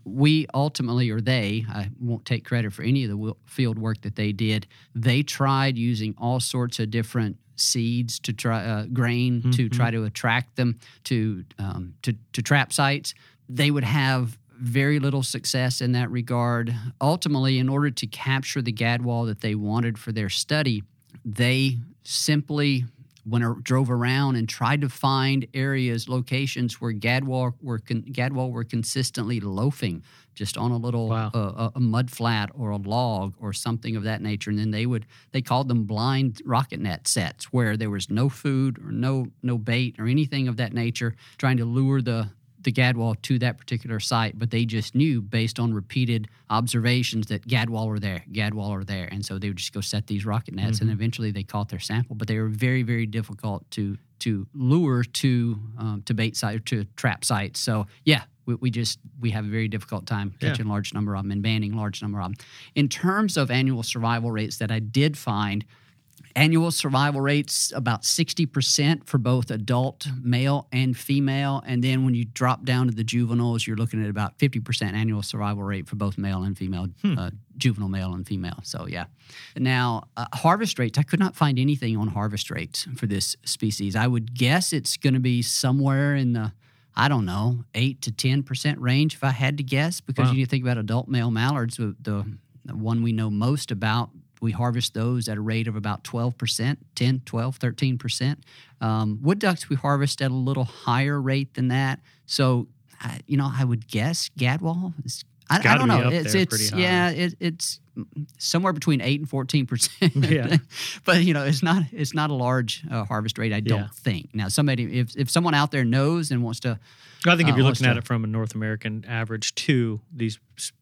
We ultimately, or they, I won't take credit for any of the field work that they did. They tried using all sorts of different seeds to try uh, grain to try to attract them to um, to to trap sites. They would have very little success in that regard. Ultimately, in order to capture the gadwall that they wanted for their study, they simply went or drove around and tried to find areas, locations where gadwall were con- gadwall were consistently loafing, just on a little Wow. uh, a, a mud flat or a log or something of that nature. And then they would they called them blind rocket net sets, where there was no food or no no bait or anything of that nature, trying to lure the the gadwall to that particular site, but they just knew based on repeated observations that gadwall are there, gadwall are there, and so they would just go set these rocket nets, and eventually they caught their sample. But they were very, very difficult to to lure to um, to bait site or to trap sites. So yeah. We, we just we have a very difficult time Yeah. catching large number of them and banning large number of them. In terms of annual survival rates that I did find, annual survival rates about 60% for both adult male and female. And then when you drop down to the juveniles you're looking at about 50% annual survival rate for both male and female uh, juvenile male and female. So yeah. Now uh, harvest rates i could not find anything on harvest rates for this species. I would guess it's going to be somewhere in the I don't know, eight to ten percent range if I had to guess, because Wow. you think about adult male mallards, the the one we know most about, we harvest those at a rate of about 12%, 10, 12, 13%. Um, wood ducks we harvest at a little higher rate than that. So, I, you know, I would guess gadwall is, I, I don't know. It's, it's, yeah, it, it's somewhere between 8 and 14%. Yeah. but, you know, it's not, it's not a large uh, harvest rate, I don't Yeah. think. Now, somebody, if, if someone out there knows and wants to, I think if Uh, you're looking at it from a North American average too, these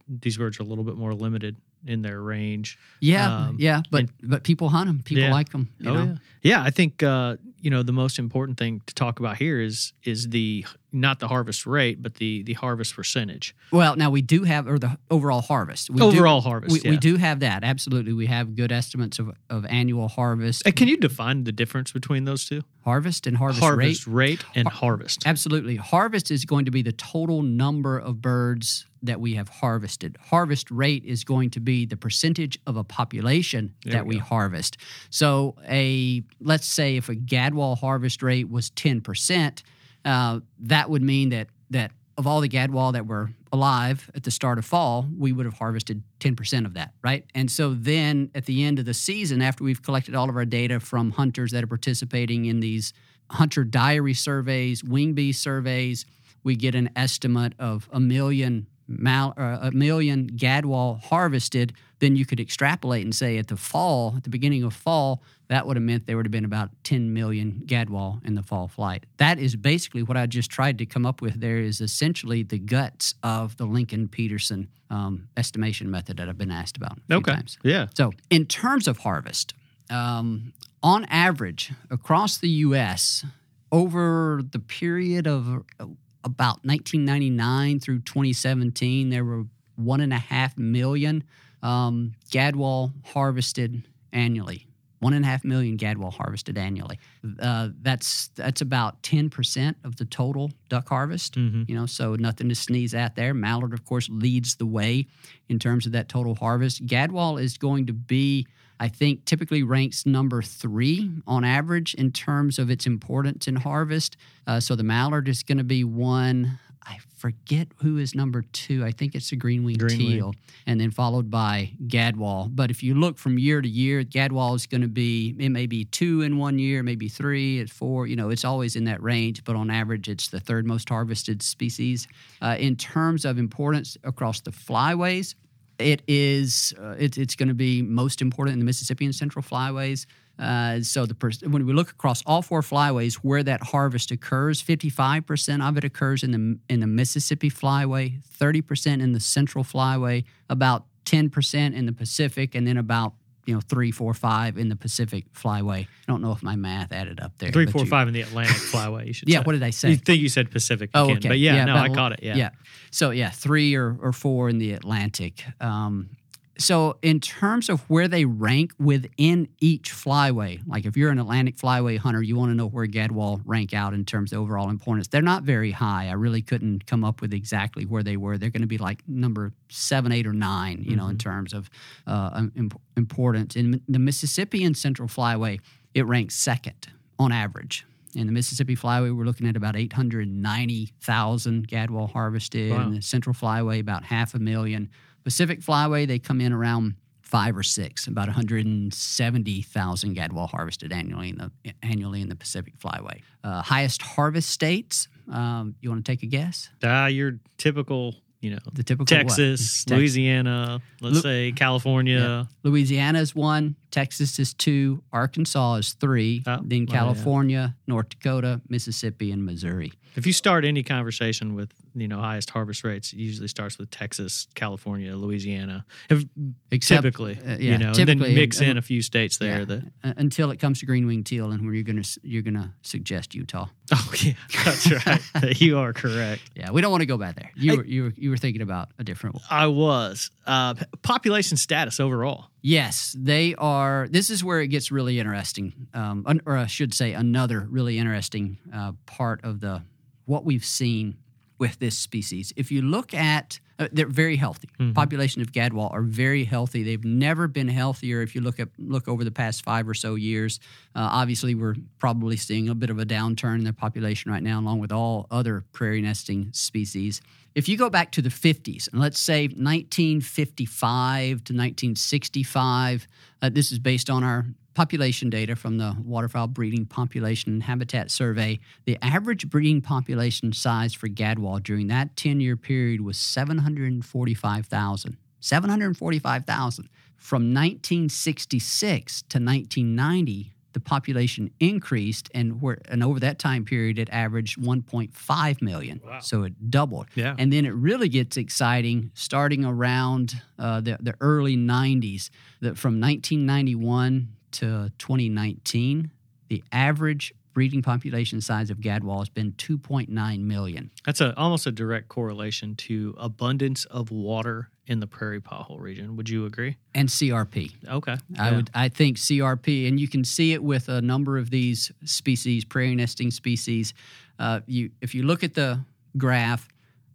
these birds are a little bit more limited in their range. yeah, Um, yeah, but, and- but people hunt them. People Yeah. like them. You know? yeah, yeah. I think uh, you know the most important thing to talk about here is is the not the harvest rate, but the the harvest percentage. Well, now we do have, or the overall harvest. We do- Overall harvest, We, we do have that. Absolutely. We have good estimates of, of annual harvest. Uh, Can you define the difference between those two? harvest and harvest, rate. harvest rate. rate and harvest. Absolutely. Harvest is going to be the total number of birds that we have harvested. Harvest rate is going to be the percentage of a population There that we we, harvest. So a let's say if a gadwall harvest rate was 10%, uh, that would mean that that of all the gadwall that were alive at the start of fall, we would have harvested 10% of that, right? And so then at the end of the season, after we've collected all of our data from hunters that are participating in these hunter diary surveys, wing bee surveys, we get an estimate of a million mal, uh, a million gadwall harvested. Then you could extrapolate and say at the fall, at the beginning of fall, that would have meant there would have been about 10 million gadwall in the fall flight. That is basically what I just tried to come up with. There is essentially the guts of the Lincoln Petersen um, estimation method that I've been asked about Okay. Yeah. So, in terms of harvest, um, on average across the U.S., over the period of uh, about 1999 through 2017, there were one and a half million um, gadwall harvested annually. One and a half million gadwall harvested annually. Uh, that's that's about 10 percent of the total duck harvest. Mhm. You know, so nothing to sneeze at there. Mallard, of course, leads the way in terms of that total harvest. Gadwall is going to be, I think, typically ranks number three on average in terms of its importance in harvest. Uh, so the mallard is going to be one. I forget who is number two. I think it's the green wing Green wing. teal, and then followed by gadwall. But if you look from year to year, gadwall is going to be it may be two in one year, maybe three, it's four. You know, it's always in that range. But on average, it's the third most harvested species. Uh, in terms of importance across the flyways, it is uh, it, it's going to be most important in the Mississippi and Central flyways. Uh, so the pers- when we look across all four flyways where that harvest occurs, 55% of it occurs in the in the Mississippi Flyway, 30% in the Central Flyway, about 10% in the Pacific, and then about you know three, four, five in the Pacific Flyway. I don't know if my math added up there. Three, four, you- five in the Atlantic Flyway. You should. Yeah, say. what did I say? You think you said Pacific? Oh, again, okay. But yeah, no, I caught it. Yeah. Yeah. So yeah, three or, or four in the Atlantic. Um, so in terms of where they rank within each flyway, like if you're an Atlantic flyway hunter, you want to know where Gadwall rank out in terms of overall importance. They're not very high. I really couldn't come up with exactly where they were. They're going to be like number seven, eight, or nine, you know, in terms of uh, im- importance. In the Mississippi and Central Flyway, it ranks second on average. In the Mississippi Flyway, we're looking at about 890,000 gadwall harvested. Wow. In the Central Flyway, about half a million. Pacific Flyway, they come in around five or six, about 170,000 gadwall harvested annually in the annually in the Pacific Flyway. Uh, highest harvest states. Um, you want to take a guess? Ah, your typical, you know, The typical? Texas, Tex- Louisiana, let's Lu- say California. Louisiana is one, Texas is two, Arkansas is three, Oh, then well, yeah. California, North Dakota, Mississippi, and Missouri. If you start any conversation with, you know, highest harvest rates, it usually starts with Texas, California, Louisiana. If, Except- typically, uh, yeah, you know, and then mix and- in a few states there. Yeah. That Uh, until it comes to green wing teal, and where you're gonna you're gonna suggest Utah. oh yeah, that's right. you are correct. Yeah, we don't want to go back there. You Hey- were you were you were thinking about a different. One. I was uh, population status overall. Yes, they are. This is where it gets really interesting, um, un- or I should say, another really interesting uh, part of the what we've seen with this species. If you look at, uh, they're very healthy. Population of gadwall are very healthy. They've never been healthier. If you look at look over the past five or so years, uh, obviously we're probably seeing a bit of a downturn in their population right now, along with all other prairie nesting species. If you go back to the 50s, and let's say 1955 to 1965, uh, this is based on our population data from the Waterfowl Breeding Population and Habitat Survey. The average breeding population size for gadwall during that 10 year period was 745,000. 745,000. From 1966 to 1990, the population increased, and where and over that time period, it averaged 1.5 million. Wow. So it doubled. Yeah. And then it really gets exciting starting around uh, the, the early 90s. That from 1991 to 2019, the average breeding population size of gadwall has been 2.9 million. That's a almost a direct correlation to abundance of water in the prairie pothole region. Would you agree? And CRP. Okay. I Yeah. would I think CRP, and you can see it with a number of these species, prairie nesting species. Uh, you if you look at the graph,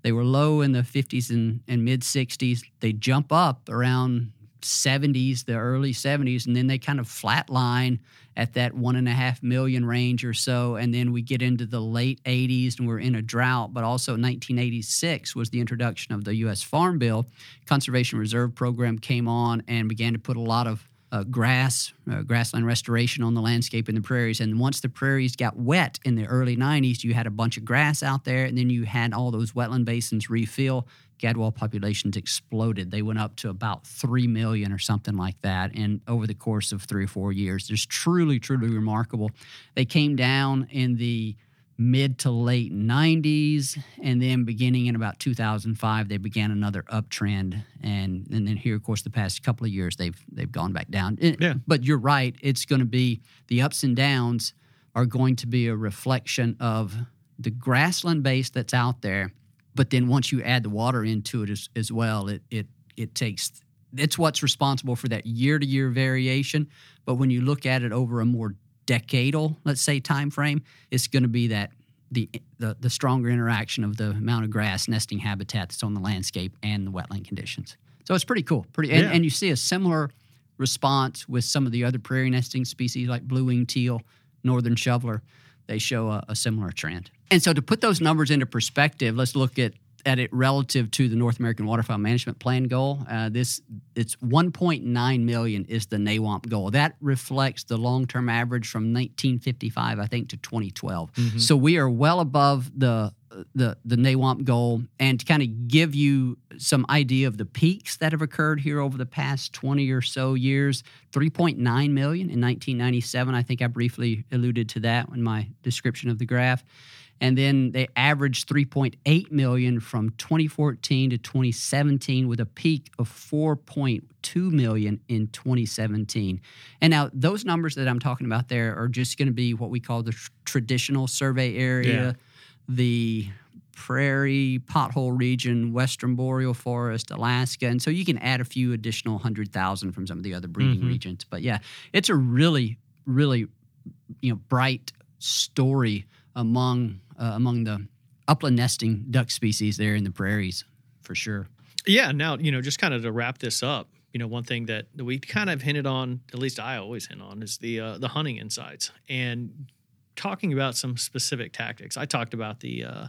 they were low in the 50s and, and mid 60s. They jump up around 70s, the early 70s, and then they kind of flatline at that one and a half million range or so. And then we get into the late 80s and we're in a drought. But also 1986 was the introduction of the U.S. Farm Bill. Conservation Reserve Program came on and began to put a lot of uh, grass, uh, grassland restoration on the landscape in the prairies. And once the prairies got wet in the early 90s, you had a bunch of grass out there, and then you had all those wetland basins refill. Gadwall populations exploded. They went up to about 3 million or something like that. And over the course of three or four years, it's truly, truly remarkable. They came down in the mid to late 90s and then beginning in about 2005 they began another uptrend and and then here of course the past couple of years they've they've gone back down Yeah. but you're right it's going to be the ups and downs are going to be a reflection of the grassland base that's out there but then once you add the water into it as, as well it it it takes it's what's responsible for that year to year variation. But when you look at it over a more decadal let's say time frame it's going to be that the, the the stronger interaction of the amount of grass nesting habitat that's on the landscape and the wetland conditions. So it's pretty cool pretty and, Yeah. and you see a similar response with some of the other prairie nesting species like blue-winged teal northern shoveler. They show a, a similar trend and so to put those numbers into perspective let's look at at it relative to the North American Waterfowl Management Plan goal. Uh, this it's 1.9 million is the NAWMP goal. That reflects the long-term average from 1955, I think, to 2012. So we are well above the the the NAWMP goal and to kind of give you some idea of the peaks that have occurred here over the past 20 or so years 3.9 million in 1997 i think i briefly alluded to that in my description of the graph and then they averaged 3.8 million from 2014 to 2017 with a peak of 4.2 million in 2017 and now those numbers that i'm talking about there are just going to be what we call the tr- traditional survey area Yeah. the prairie pothole region western boreal forest alaska and so you can add a few additional 100000 from some of the other breeding Mhm. regions but yeah it's a really really you know bright story among uh, among the upland nesting duck species there in the prairies for sure. Yeah. Now, you know, just kind of to wrap this up, you know, one thing that we kind of hinted on, at least I always hint on, is the uh, the hunting insights and talking about some specific tactics. I talked about the uh,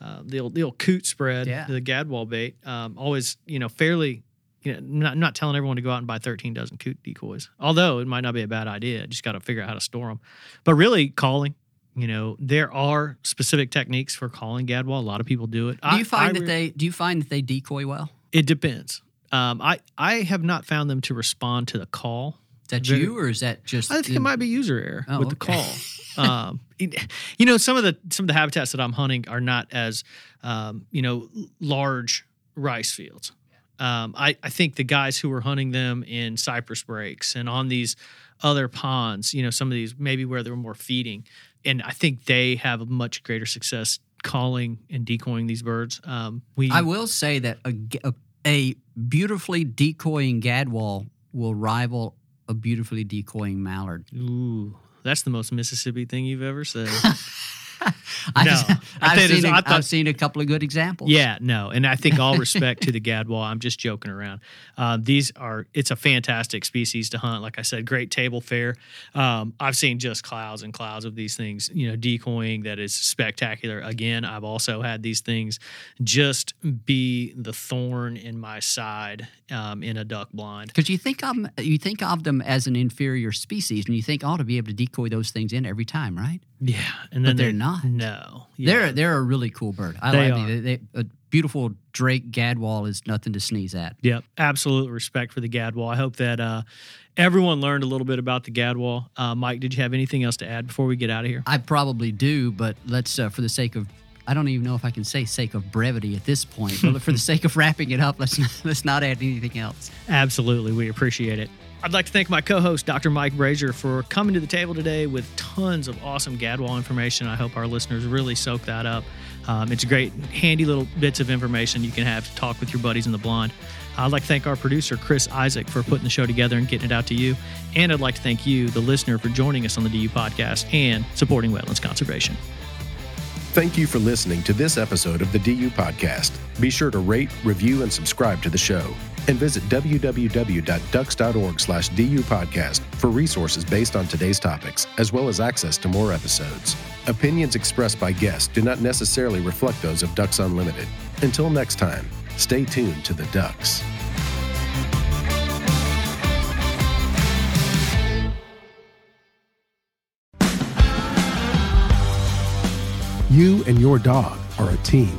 uh, the old, the old coot spread, Yeah. the gadwall bait. Um, always, you know, fairly. You know, not, not telling everyone to go out and buy 13 dozen coot decoys, although it might not be a bad idea. Just got to figure out how to store them. But really, calling, you know, there are specific techniques for calling gadwall. A lot of people do it. Do you find that they do you find that they decoy well? It depends. Um, I I have not found them to respond to the call. Is that Very- you or is that just I think it might be user error Oh, with the call. um, you know, some of the some of the habitats that I'm hunting are not as um, you know large rice fields. Um, I, I think the guys who were hunting them in cypress breaks and on these other ponds, you know, some of these maybe where they were more feeding, and I think they have a much greater success calling and decoying these birds. Um, we I will say that a a beautifully decoying gadwall will rival a beautifully decoying mallard. Ooh, that's the most Mississippi thing you've ever said. I No, I have seen, thought- I've seen a couple of good examples. yeah, no, and I think all respect to the gadwall. I'm just joking around. Um, these are it's a fantastic species to hunt. Like I said, great table fare. Um, I've seen just clouds and clouds of these things. You know, decoying that is spectacular. Again, I've also had these things just be the thorn in my side um, in a duck blind. Because you think 'em- you think of them as an inferior species, and you think I ought to be able to decoy those things in every time, right? Yeah, and But then they're they- not. No, Yeah. They're they're a really cool bird. I They like are. They, they, a beautiful Drake gadwall is nothing to sneeze at. Yep, absolute respect for the Gadwall. I hope that uh, everyone learned a little bit about the Gadwall. Uh, Mike, did you have anything else to add before we get out of here? I probably do, but let's uh, for the sake of I don't even know if I can say sake of brevity at this point. But for the sake of wrapping it up, let's let's not add anything else. Absolutely, we appreciate it. I'd like to thank my co-host, Dr. Mike Brasher, for coming to the table today with tons of awesome Gadwall information. I hope our listeners really soak that up. Um, it's great, handy little bits of information you can have to talk with your buddies in the blind. I'd like to thank our producer, Chris Isaac, for putting the show together and getting it out to you. And I'd like to thank you, the listener, for joining us on the DU podcast and supporting wetlands conservation. Thank you for listening to this episode of the DU Podcast. Be sure to rate, review, and subscribe to the show. And visit www.ducks.org slash dupodcast for resources based on today's topics, as well as access to more episodes. Opinions expressed by guests do not necessarily reflect those of Ducks Unlimited. Until next time, stay tuned to the Ducks. You and your dog are a team.